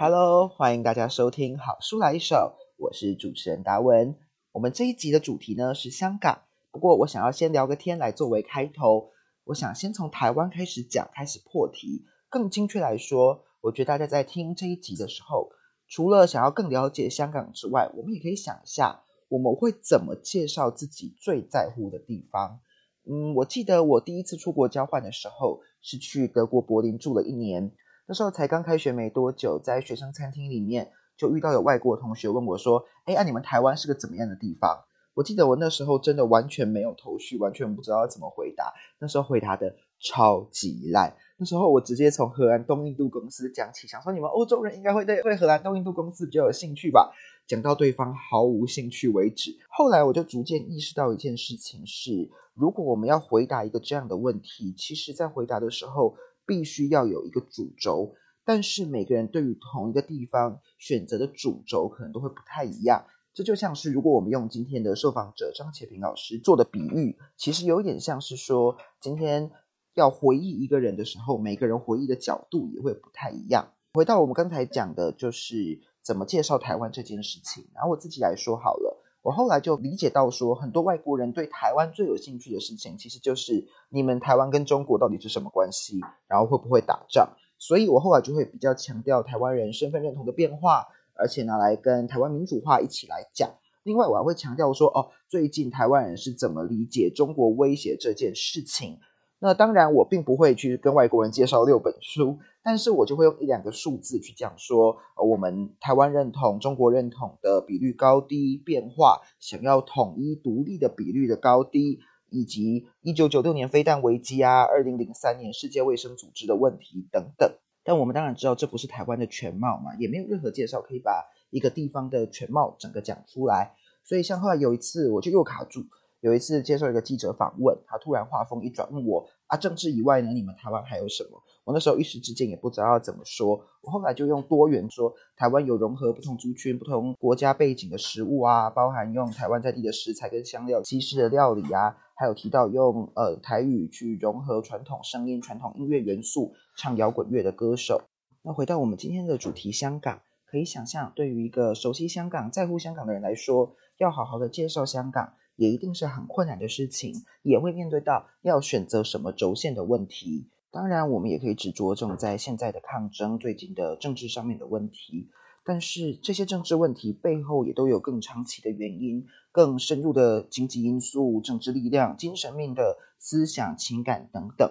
Hello，欢迎大家收听《好书来一首》，我是主持人达文。我们这一集的主题呢是香港，不过我想要先聊个天来作为开头。我想先从台湾开始讲，开始破题。更精确来说，我觉得大家在听这一集的时候，除了想要更了解香港之外，我们也可以想一下，我们会怎么介绍自己最在乎的地方。嗯，我记得我第一次出国交换的时候是去德国柏林住了一年，那时候才刚开学没多久，在学生餐厅里面就遇到有外国同学问我说：“哎，啊，你们台湾是个怎么样的地方？”我记得我那时候真的完全没有头绪，完全不知道怎么回答。那时候回答的超级烂。那时候我直接从荷兰东印度公司讲起，想说你们欧洲人应该会对对荷兰东印度公司比较有兴趣吧。讲到对方毫无兴趣为止。后来我就逐渐意识到一件事情是。如果我们要回答一个这样的问题，其实，在回答的时候，必须要有一个主轴。但是，每个人对于同一个地方选择的主轴，可能都会不太一样。这就像是，如果我们用今天的受访者张且平老师做的比喻，其实有点像是说，今天要回忆一个人的时候，每个人回忆的角度也会不太一样。回到我们刚才讲的，就是怎么介绍台湾这件事情。然后我自己来说好了。我后来就理解到，说很多外国人对台湾最有兴趣的事情，其实就是你们台湾跟中国到底是什么关系，然后会不会打仗。所以我后来就会比较强调台湾人身份认同的变化，而且拿来跟台湾民主化一起来讲。另外，我还会强调说，哦，最近台湾人是怎么理解中国威胁这件事情。那当然，我并不会去跟外国人介绍六本书，但是我就会用一两个数字去讲说，我们台湾认同、中国认同的比率高低变化，想要统一独立的比率的高低，以及一九九六年飞弹危机啊，二零零三年世界卫生组织的问题等等。但我们当然知道，这不是台湾的全貌嘛，也没有任何介绍可以把一个地方的全貌整个讲出来。所以，像后来有一次，我就又卡住。有一次接受一个记者访问，他突然话锋一转问我：“啊，政治以外呢，你们台湾还有什么？”我那时候一时之间也不知道要怎么说。我后来就用多元说，台湾有融合不同族群、不同国家背景的食物啊，包含用台湾在地的食材跟香料、西式的料理啊，还有提到用呃台语去融合传统声音、传统音乐元素，唱摇滚乐的歌手。那回到我们今天的主题，香港，可以想象，对于一个熟悉香港、在乎香港的人来说，要好好的介绍香港。也一定是很困难的事情，也会面对到要选择什么轴线的问题。当然，我们也可以只着重在现在的抗争、最近的政治上面的问题。但是，这些政治问题背后也都有更长期的原因、更深入的经济因素、政治力量、精神面的思想、情感等等。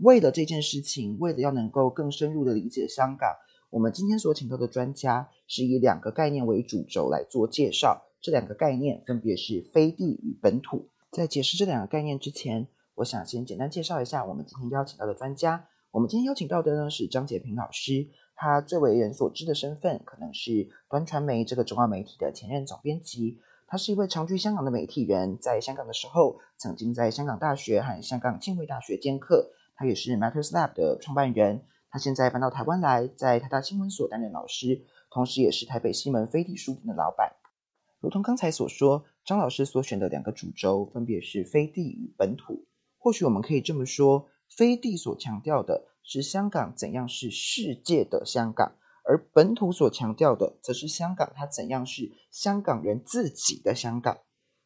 为了这件事情，为了要能够更深入的理解香港，我们今天所请到的专家是以两个概念为主轴来做介绍。这两个概念分别是飞地与本土。在解释这两个概念之前，我想先简单介绍一下我们今天邀请到的专家。我们今天邀请到的呢是张杰平老师，他最为人所知的身份可能是端传媒这个中澳媒体的前任总编辑。他是一位常居香港的媒体人，在香港的时候曾经在香港大学和香港浸会大学兼课。他也是 Matters Lab 的创办人。他现在搬到台湾来，在台大新闻所担任老师，同时也是台北西门飞地书店的老板。如同刚才所说，张老师所选的两个主轴分别是飞地与本土。或许我们可以这么说，飞地所强调的是香港怎样是世界的香港，而本土所强调的则是香港它怎样是香港人自己的香港。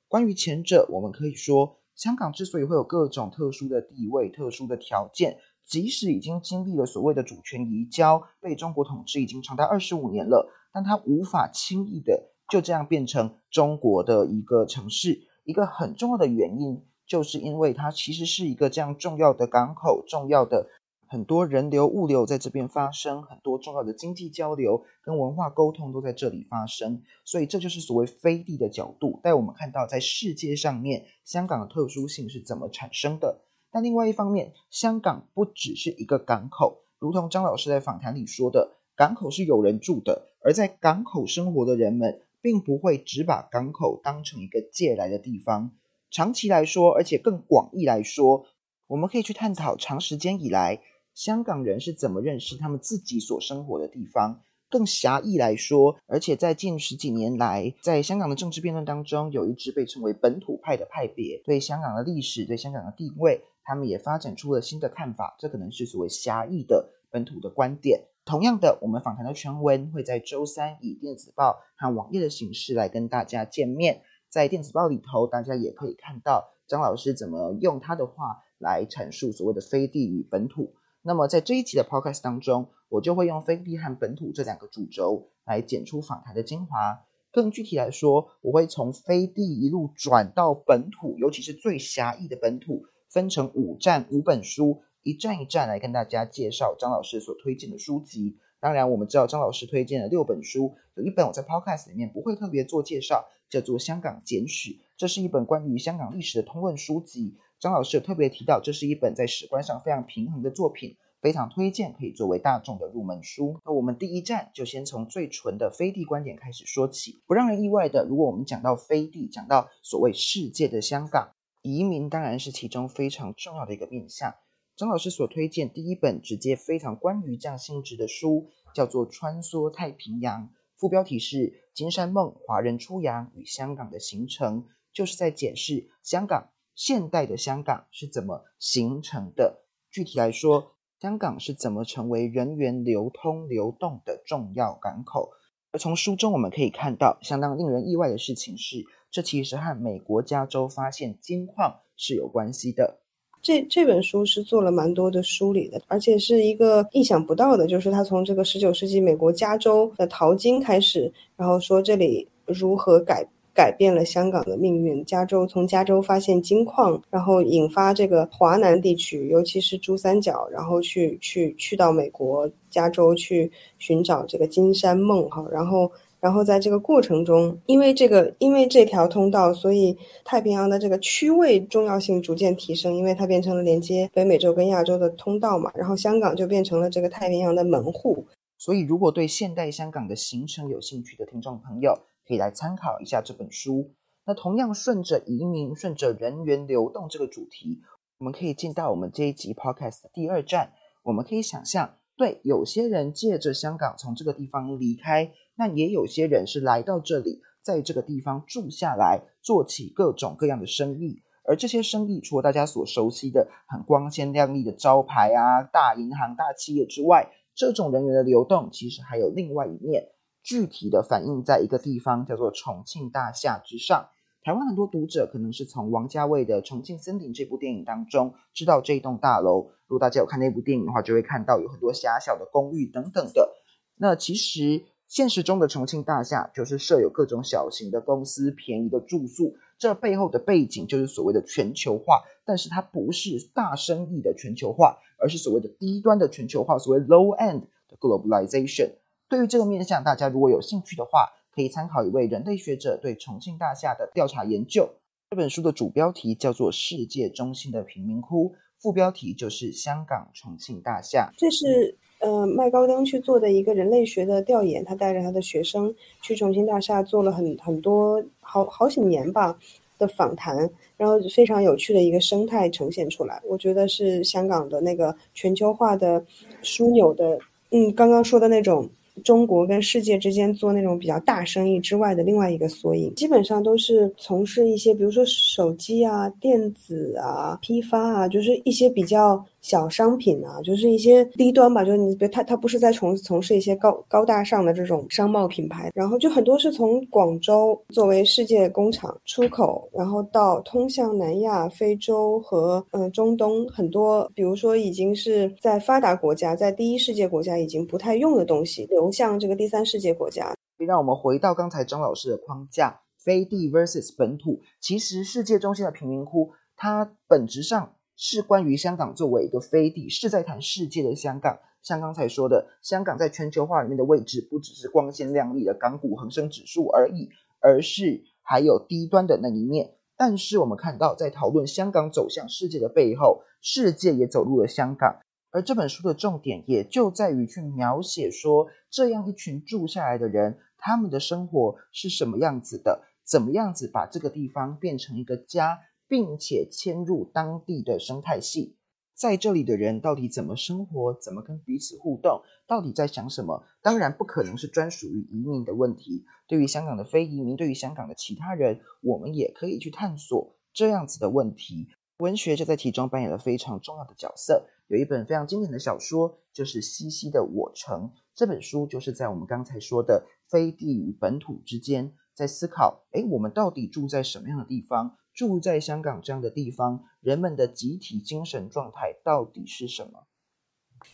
关于前者，我们可以说，香港之所以会有各种特殊的地位、特殊的条件，即使已经经历了所谓的主权移交，被中国统治已经长达二十五年了，但它无法轻易的。就这样变成中国的一个城市，一个很重要的原因，就是因为它其实是一个这样重要的港口，重要的很多人流物流在这边发生，很多重要的经济交流跟文化沟通都在这里发生，所以这就是所谓飞地的角度，带我们看到在世界上面香港的特殊性是怎么产生的。但另外一方面，香港不只是一个港口，如同张老师在访谈里说的，港口是有人住的，而在港口生活的人们。并不会只把港口当成一个借来的地方。长期来说，而且更广义来说，我们可以去探讨长时间以来香港人是怎么认识他们自己所生活的地方。更狭义来说，而且在近十几年来，在香港的政治辩论当中，有一支被称为本土派的派别，对香港的历史、对香港的地位，他们也发展出了新的看法。这可能是所谓狭义的本土的观点。同样的，我们访谈的全文会在周三以电子报和网页的形式来跟大家见面。在电子报里头，大家也可以看到张老师怎么用他的话来阐述所谓的飞地与本土。那么在这一期的 podcast 当中，我就会用飞地和本土这两个主轴来剪出访谈的精华。更具体来说，我会从飞地一路转到本土，尤其是最狭义的本土，分成五站五本书。一站一站来跟大家介绍张老师所推荐的书籍。当然，我们知道张老师推荐了六本书，有一本我在 Podcast 里面不会特别做介绍，叫做《香港简史》，这是一本关于香港历史的通论书籍。张老师有特别提到，这是一本在史观上非常平衡的作品，非常推荐，可以作为大众的入门书。那我们第一站就先从最纯的飞地观点开始说起。不让人意外的，如果我们讲到飞地，讲到所谓世界的香港，移民当然是其中非常重要的一个面向。张老师所推荐第一本直接非常关于这样性质的书，叫做《穿梭太平洋》，副标题是《金山梦：华人出洋与香港的形成》，就是在解释香港现代的香港是怎么形成的。具体来说，香港是怎么成为人员流通流动的重要港口。而从书中我们可以看到，相当令人意外的事情是，这其实和美国加州发现金矿是有关系的。这这本书是做了蛮多的梳理的，而且是一个意想不到的，就是他从这个十九世纪美国加州的淘金开始，然后说这里如何改改变了香港的命运。加州从加州发现金矿，然后引发这个华南地区，尤其是珠三角，然后去去去到美国加州去寻找这个金山梦哈，然后。然后在这个过程中，因为这个，因为这条通道，所以太平洋的这个区位重要性逐渐提升，因为它变成了连接北美洲跟亚洲的通道嘛。然后香港就变成了这个太平洋的门户。所以，如果对现代香港的形成有兴趣的听众朋友，可以来参考一下这本书。那同样顺着移民、顺着人员流动这个主题，我们可以进到我们这一集 podcast 的第二站。我们可以想象，对有些人借着香港从这个地方离开。那也有些人是来到这里，在这个地方住下来，做起各种各样的生意。而这些生意，除了大家所熟悉的很光鲜亮丽的招牌啊、大银行、大企业之外，这种人员的流动其实还有另外一面，具体的反映在一个地方，叫做重庆大厦之上。台湾很多读者可能是从王家卫的《重庆森林》这部电影当中知道这一栋大楼。如果大家有看那部电影的话，就会看到有很多狭小的公寓等等的。那其实。现实中的重庆大厦就是设有各种小型的公司、便宜的住宿，这背后的背景就是所谓的全球化，但是它不是大生意的全球化，而是所谓的低端的全球化，所谓 low end 的 globalization。对于这个面向，大家如果有兴趣的话，可以参考一位人类学者对重庆大厦的调查研究。这本书的主标题叫做《世界中心的贫民窟》，副标题就是香港重庆大厦。这是。呃，麦高登去做的一个人类学的调研，他带着他的学生去重庆大厦做了很很多好好几年吧的访谈，然后非常有趣的一个生态呈现出来。我觉得是香港的那个全球化的枢纽的，嗯，刚刚说的那种。中国跟世界之间做那种比较大生意之外的另外一个缩影，基本上都是从事一些，比如说手机啊、电子啊、批发啊，就是一些比较小商品啊，就是一些低端吧。就是你别他他不是在从从事一些高高大上的这种商贸品牌，然后就很多是从广州作为世界工厂出口，然后到通向南亚、非洲和嗯中东很多，比如说已经是在发达国家、在第一世界国家已经不太用的东西流。向这个第三世界国家，让我们回到刚才张老师的框架，飞地 versus 本土。其实世界中心的贫民窟，它本质上是关于香港作为一个飞地，是在谈世界的香港。像刚才说的，香港在全球化里面的位置，不只是光鲜亮丽的港股恒生指数而已，而是还有低端的那一面。但是我们看到，在讨论香港走向世界的背后，世界也走入了香港。而这本书的重点也就在于去描写说，这样一群住下来的人，他们的生活是什么样子的，怎么样子把这个地方变成一个家，并且迁入当地的生态系，在这里的人到底怎么生活，怎么跟彼此互动，到底在想什么？当然不可能是专属于移民的问题。对于香港的非移民，对于香港的其他人，我们也可以去探索这样子的问题。文学就在其中扮演了非常重要的角色。有一本非常经典的小说，就是西西的《我城》。这本书就是在我们刚才说的飞地与本土之间，在思考：哎，我们到底住在什么样的地方？住在香港这样的地方，人们的集体精神状态到底是什么？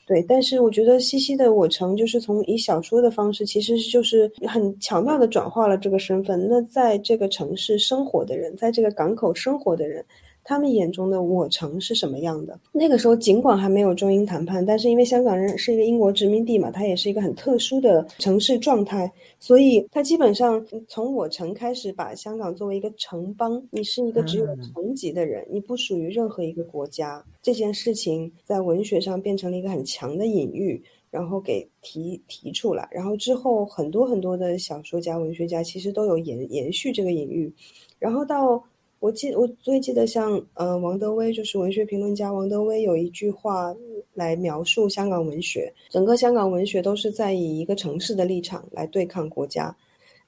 对，但是我觉得西西的《我城》就是从以小说的方式，其实就是很巧妙的转化了这个身份。那在这个城市生活的人，在这个港口生活的人。他们眼中的我城是什么样的？那个时候尽管还没有中英谈判，但是因为香港人是一个英国殖民地嘛，它也是一个很特殊的城市状态，所以它基本上从我城开始把香港作为一个城邦，你是一个只有层级的人，你不属于任何一个国家。这件事情在文学上变成了一个很强的隐喻，然后给提提出来，然后之后很多很多的小说家、文学家其实都有延延续这个隐喻，然后到。我记我最记得像呃王德威就是文学评论家王德威有一句话来描述香港文学，整个香港文学都是在以一个城市的立场来对抗国家，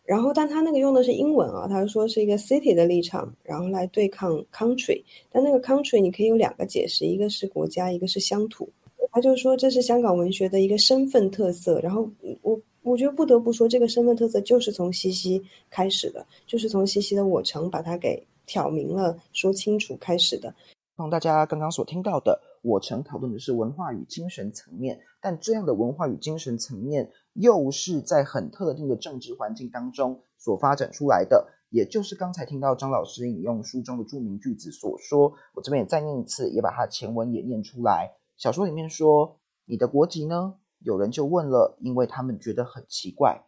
然后但他那个用的是英文啊，他说是一个 city 的立场，然后来对抗 country，但那个 country 你可以有两个解释，一个是国家，一个是乡土，他就说这是香港文学的一个身份特色，然后我我觉得不得不说这个身份特色就是从西西开始的，就是从西西的我城把它给。挑明了，说清楚开始的。从大家刚刚所听到的，我曾讨论的是文化与精神层面，但这样的文化与精神层面，又是在很特定的政治环境当中所发展出来的。也就是刚才听到张老师引用书中的著名句子所说，我这边也再念一次，也把它前文也念出来。小说里面说：“你的国籍呢？”有人就问了，因为他们觉得很奇怪。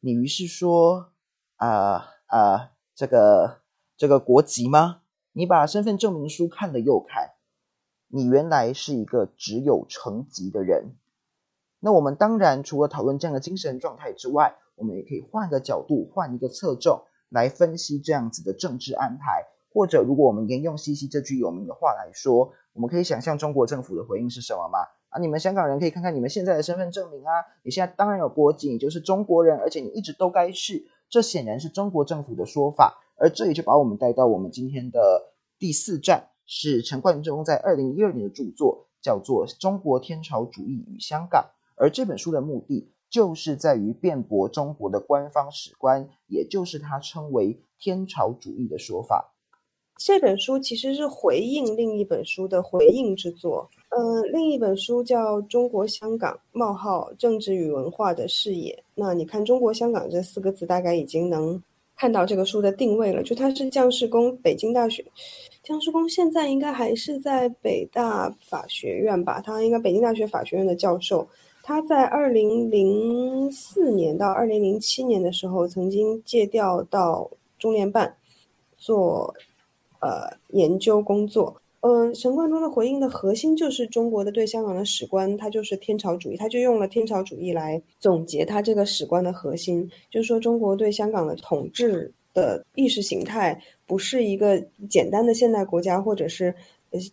你于是说：“啊啊，这个。”这个国籍吗？你把身份证明书看了又看，你原来是一个只有成级的人。那我们当然除了讨论这样的精神状态之外，我们也可以换个角度，换一个侧重来分析这样子的政治安排。或者，如果我们沿用西西这句有名的话来说，我们可以想象中国政府的回应是什么吗？啊，你们香港人可以看看你们现在的身份证明啊，你现在当然有国籍，你就是中国人，而且你一直都该是。这显然是中国政府的说法。而这也就把我们带到我们今天的第四站，是陈冠中在二零一二年的著作，叫做《中国天朝主义与香港》。而这本书的目的，就是在于辩驳中国的官方史观，也就是他称为天朝主义的说法。这本书其实是回应另一本书的回应之作。嗯，另一本书叫《中国香港：冒号政治与文化的视野》。那你看“中国香港”这四个字，大概已经能。看到这个书的定位了，就他是将士工北京大学，将士工现在应该还是在北大法学院吧？他应该北京大学法学院的教授。他在二零零四年到二零零七年的时候，曾经借调到中联办做呃研究工作。嗯，陈冠中的回应的核心就是中国的对香港的史观，他就是天朝主义，他就用了天朝主义来总结他这个史观的核心，就是说中国对香港的统治的意识形态不是一个简单的现代国家，或者是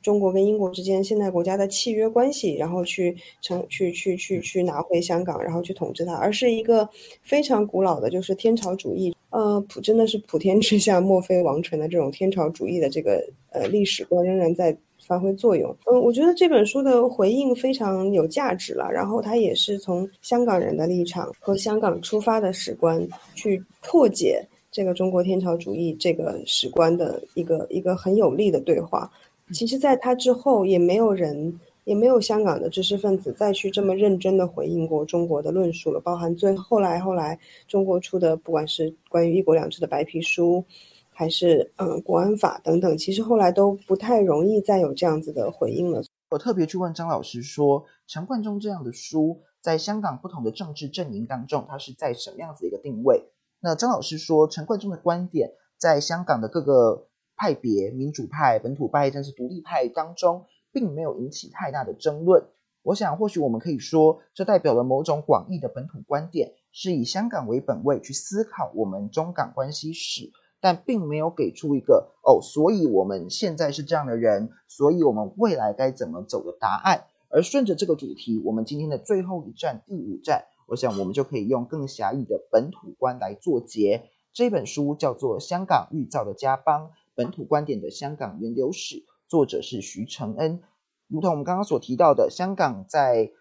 中国跟英国之间现代国家的契约关系，然后去成去去去去拿回香港，然后去统治它，而是一个非常古老的，就是天朝主义。呃，普真的是普天之下莫非王臣的这种天朝主义的这个呃历史观仍然在发挥作用。嗯，我觉得这本书的回应非常有价值了。然后它也是从香港人的立场和香港出发的史观去破解这个中国天朝主义这个史观的一个一个很有力的对话。其实，在他之后也没有人。也没有香港的知识分子再去这么认真的回应过中国的论述了，包含最后来后来中国出的不管是关于一国两制的白皮书，还是嗯国安法等等，其实后来都不太容易再有这样子的回应了。我特别去问张老师说，陈冠中这样的书在香港不同的政治阵营当中，它是在什么样子一个定位？那张老师说，陈冠中的观点在香港的各个派别，民主派、本土派，甚至独立派当中。并没有引起太大的争论。我想，或许我们可以说，这代表了某种广义的本土观点，是以香港为本位去思考我们中港关系史，但并没有给出一个哦，所以我们现在是这样的人，所以我们未来该怎么走的答案。而顺着这个主题，我们今天的最后一站，第五站，我想我们就可以用更狭义的本土观来做结。这本书叫做《香港预造的家邦：本土观点的香港源流史》。作者是徐承恩，如同我们刚刚所提到的，香港在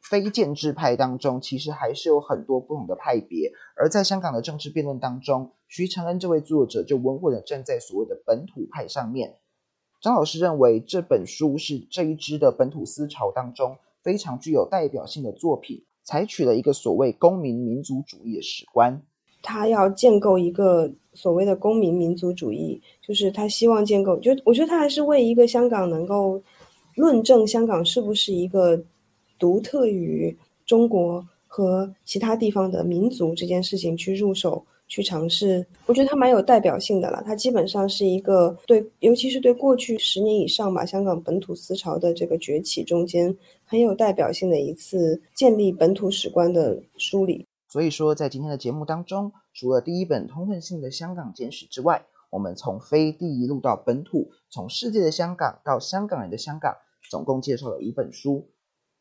非建制派当中，其实还是有很多不同的派别。而在香港的政治辩论当中，徐承恩这位作者就稳稳的站在所谓的本土派上面。张老师认为这本书是这一支的本土思潮当中非常具有代表性的作品，采取了一个所谓公民民族主义的史观。他要建构一个所谓的公民民族主义，就是他希望建构，就我觉得他还是为一个香港能够论证香港是不是一个独特于中国和其他地方的民族这件事情去入手。去尝试，我觉得它蛮有代表性的了。它基本上是一个对，尤其是对过去十年以上吧，香港本土思潮的这个崛起中间很有代表性的一次建立本土史观的梳理。所以说，在今天的节目当中，除了第一本通论性的香港简史之外，我们从非地一路到本土，从世界的香港到香港人的香港，总共介绍了五本书：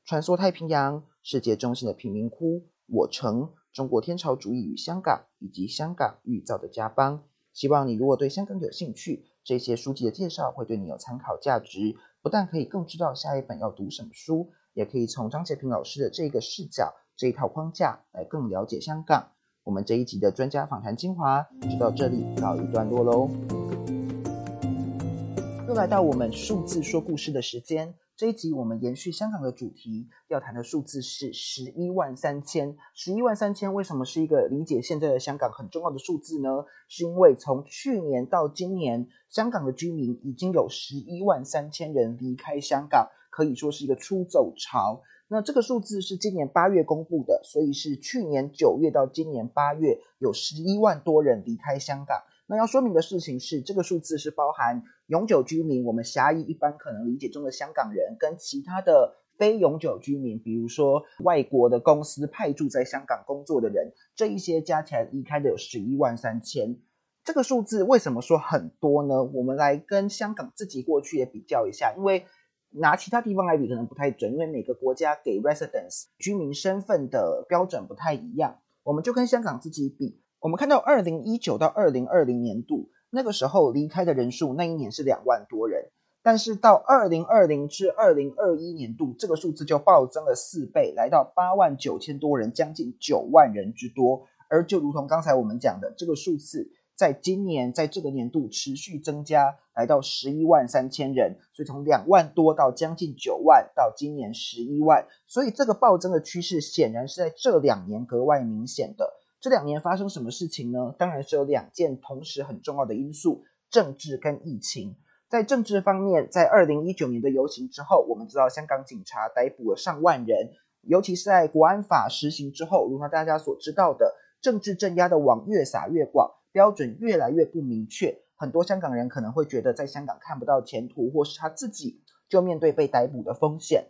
穿梭太平洋、世界中心的贫民窟、我城。中国天朝主义与香港，以及香港预造的家邦。希望你如果对香港有兴趣，这些书籍的介绍会对你有参考价值。不但可以更知道下一本要读什么书，也可以从张杰平老师的这个视角、这一套框架来更了解香港。我们这一集的专家访谈精华就到这里告一段落喽。又来到我们数字说故事的时间。这一集我们延续香港的主题，要谈的数字是十一万三千。十一万三千为什么是一个理解现在的香港很重要的数字呢？是因为从去年到今年，香港的居民已经有十一万三千人离开香港，可以说是一个出走潮。那这个数字是今年八月公布的，所以是去年九月到今年八月有十一万多人离开香港。那要说明的事情是，这个数字是包含永久居民，我们狭义一般可能理解中的香港人，跟其他的非永久居民，比如说外国的公司派驻在香港工作的人，这一些加起来离开的有十一万三千。这个数字为什么说很多呢？我们来跟香港自己过去也比较一下，因为拿其他地方来比可能不太准，因为每个国家给 residence 居民身份的标准不太一样，我们就跟香港自己比。我们看到，二零一九到二零二零年度那个时候离开的人数，那一年是两万多人。但是到二零二零至二零二一年度，这个数字就暴增了四倍，来到八万九千多人，将近九万人之多。而就如同刚才我们讲的，这个数字在今年在这个年度持续增加，来到十一万三千人。所以从两万多到将近九万，到今年十一万，所以这个暴增的趋势显然是在这两年格外明显的。这两年发生什么事情呢？当然是有两件同时很重要的因素：政治跟疫情。在政治方面，在二零一九年的游行之后，我们知道香港警察逮捕了上万人，尤其是在国安法实行之后，如同大家所知道的，政治镇压的网越撒越广，标准越来越不明确。很多香港人可能会觉得在香港看不到前途，或是他自己就面对被逮捕的风险。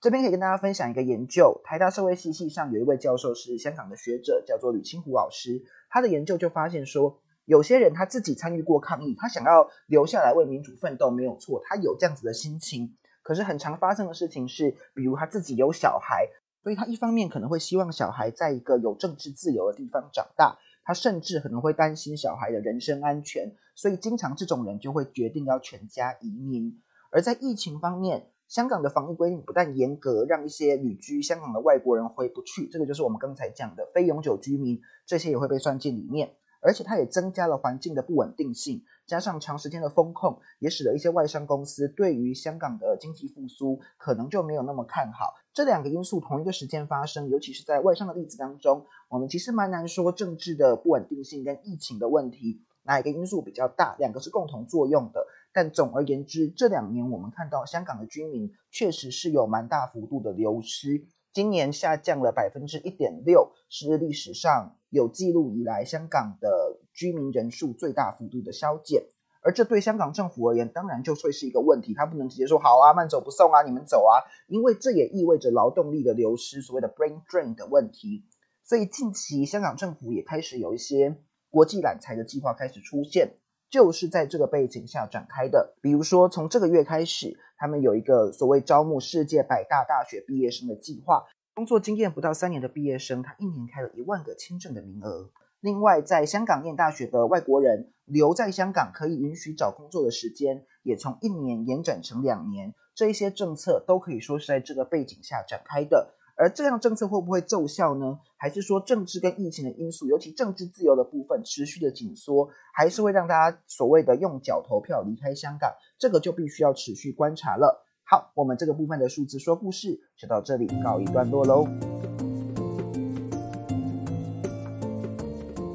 这边可以跟大家分享一个研究，台大社会系系上有一位教授是香港的学者，叫做吕清湖老师。他的研究就发现说，有些人他自己参与过抗议，他想要留下来为民主奋斗，没有错，他有这样子的心情。可是很常发生的事情是，比如他自己有小孩，所以他一方面可能会希望小孩在一个有政治自由的地方长大，他甚至可能会担心小孩的人身安全，所以经常这种人就会决定要全家移民。而在疫情方面，香港的防疫规定不但严格，让一些旅居香港的外国人回不去，这个就是我们刚才讲的非永久居民，这些也会被算进里面。而且它也增加了环境的不稳定性，加上长时间的风控，也使得一些外商公司对于香港的经济复苏可能就没有那么看好。这两个因素同一个时间发生，尤其是在外商的例子当中，我们其实蛮难说政治的不稳定性跟疫情的问题哪一个因素比较大，两个是共同作用的。但总而言之，这两年我们看到香港的居民确实是有蛮大幅度的流失，今年下降了百分之一点六，是历史上有记录以来香港的居民人数最大幅度的消减。而这对香港政府而言，当然就会是一个问题，他不能直接说好啊，慢走不送啊，你们走啊，因为这也意味着劳动力的流失，所谓的 brain drain 的问题。所以近期香港政府也开始有一些国际揽才的计划开始出现。就是在这个背景下展开的。比如说，从这个月开始，他们有一个所谓招募世界百大大学毕业生的计划。工作经验不到三年的毕业生，他一年开了一万个签证的名额。另外，在香港念大学的外国人留在香港可以允许找工作的时间，也从一年延展成两年。这一些政策都可以说是在这个背景下展开的。而这样政策会不会奏效呢？还是说政治跟疫情的因素，尤其政治自由的部分持续的紧缩，还是会让大家所谓的用脚投票离开香港？这个就必须要持续观察了。好，我们这个部分的数字说故事就到这里告一段落喽。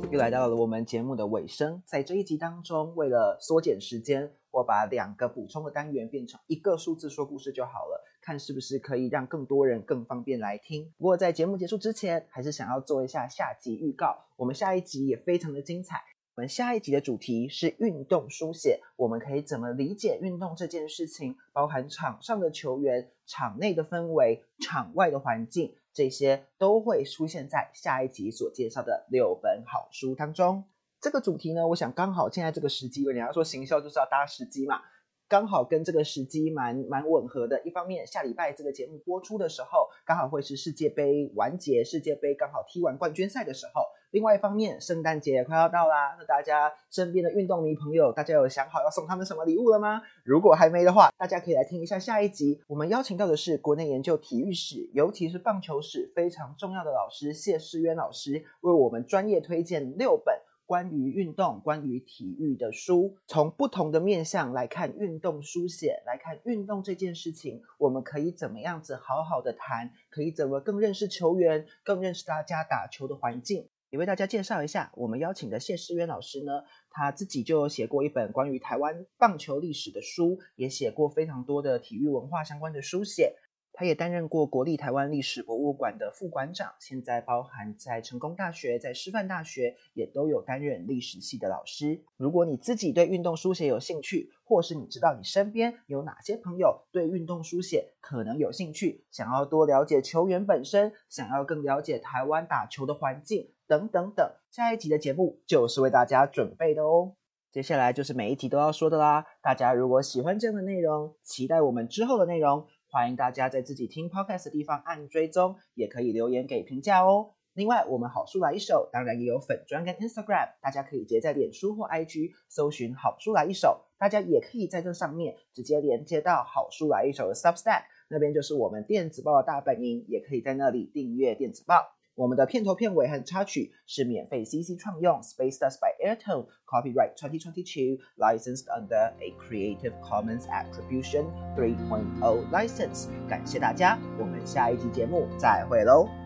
又来到了我们节目的尾声，在这一集当中，为了缩减时间，我把两个补充的单元变成一个数字说故事就好了。看是不是可以让更多人更方便来听。不过在节目结束之前，还是想要做一下下集预告。我们下一集也非常的精彩。我们下一集的主题是运动书写，我们可以怎么理解运动这件事情？包含场上的球员、场内的氛围、场外的环境，这些都会出现在下一集所介绍的六本好书当中。这个主题呢，我想刚好现在这个时机，人家说行销就是要搭时机嘛。刚好跟这个时机蛮蛮吻合的。一方面，下礼拜这个节目播出的时候，刚好会是世界杯完结，世界杯刚好踢完冠军赛的时候。另外一方面，圣诞节也快要到啦，那大家身边的运动迷朋友，大家有想好要送他们什么礼物了吗？如果还没的话，大家可以来听一下下一集。我们邀请到的是国内研究体育史，尤其是棒球史非常重要的老师谢世渊老师，为我们专业推荐六本。关于运动、关于体育的书，从不同的面向来看运动书写，来看运动这件事情，我们可以怎么样子好好的谈？可以怎么更认识球员，更认识大家打球的环境？也为大家介绍一下，我们邀请的谢世渊老师呢，他自己就写过一本关于台湾棒球历史的书，也写过非常多的体育文化相关的书写。他也担任过国立台湾历史博物馆的副馆长，现在包含在成功大学、在师范大学也都有担任历史系的老师。如果你自己对运动书写有兴趣，或是你知道你身边有哪些朋友对运动书写可能有兴趣，想要多了解球员本身，想要更了解台湾打球的环境等等等，下一集的节目就是为大家准备的哦。接下来就是每一集都要说的啦，大家如果喜欢这样的内容，期待我们之后的内容。欢迎大家在自己听 podcast 的地方按追踪，也可以留言给评价哦。另外，我们好书来一首，当然也有粉专跟 Instagram，大家可以直接在脸书或 IG 搜寻好书来一首。大家也可以在这上面直接连接到好书来一首的 Substack，那边就是我们电子报的大本营，也可以在那里订阅电子报。我们的片头、片尾和插曲是免费 CC 创用，Space Dust by Airtone Copyright 2022 Licensed under a Creative Commons Attribution 3.0 License。感谢大家，我们下一期节目再会喽。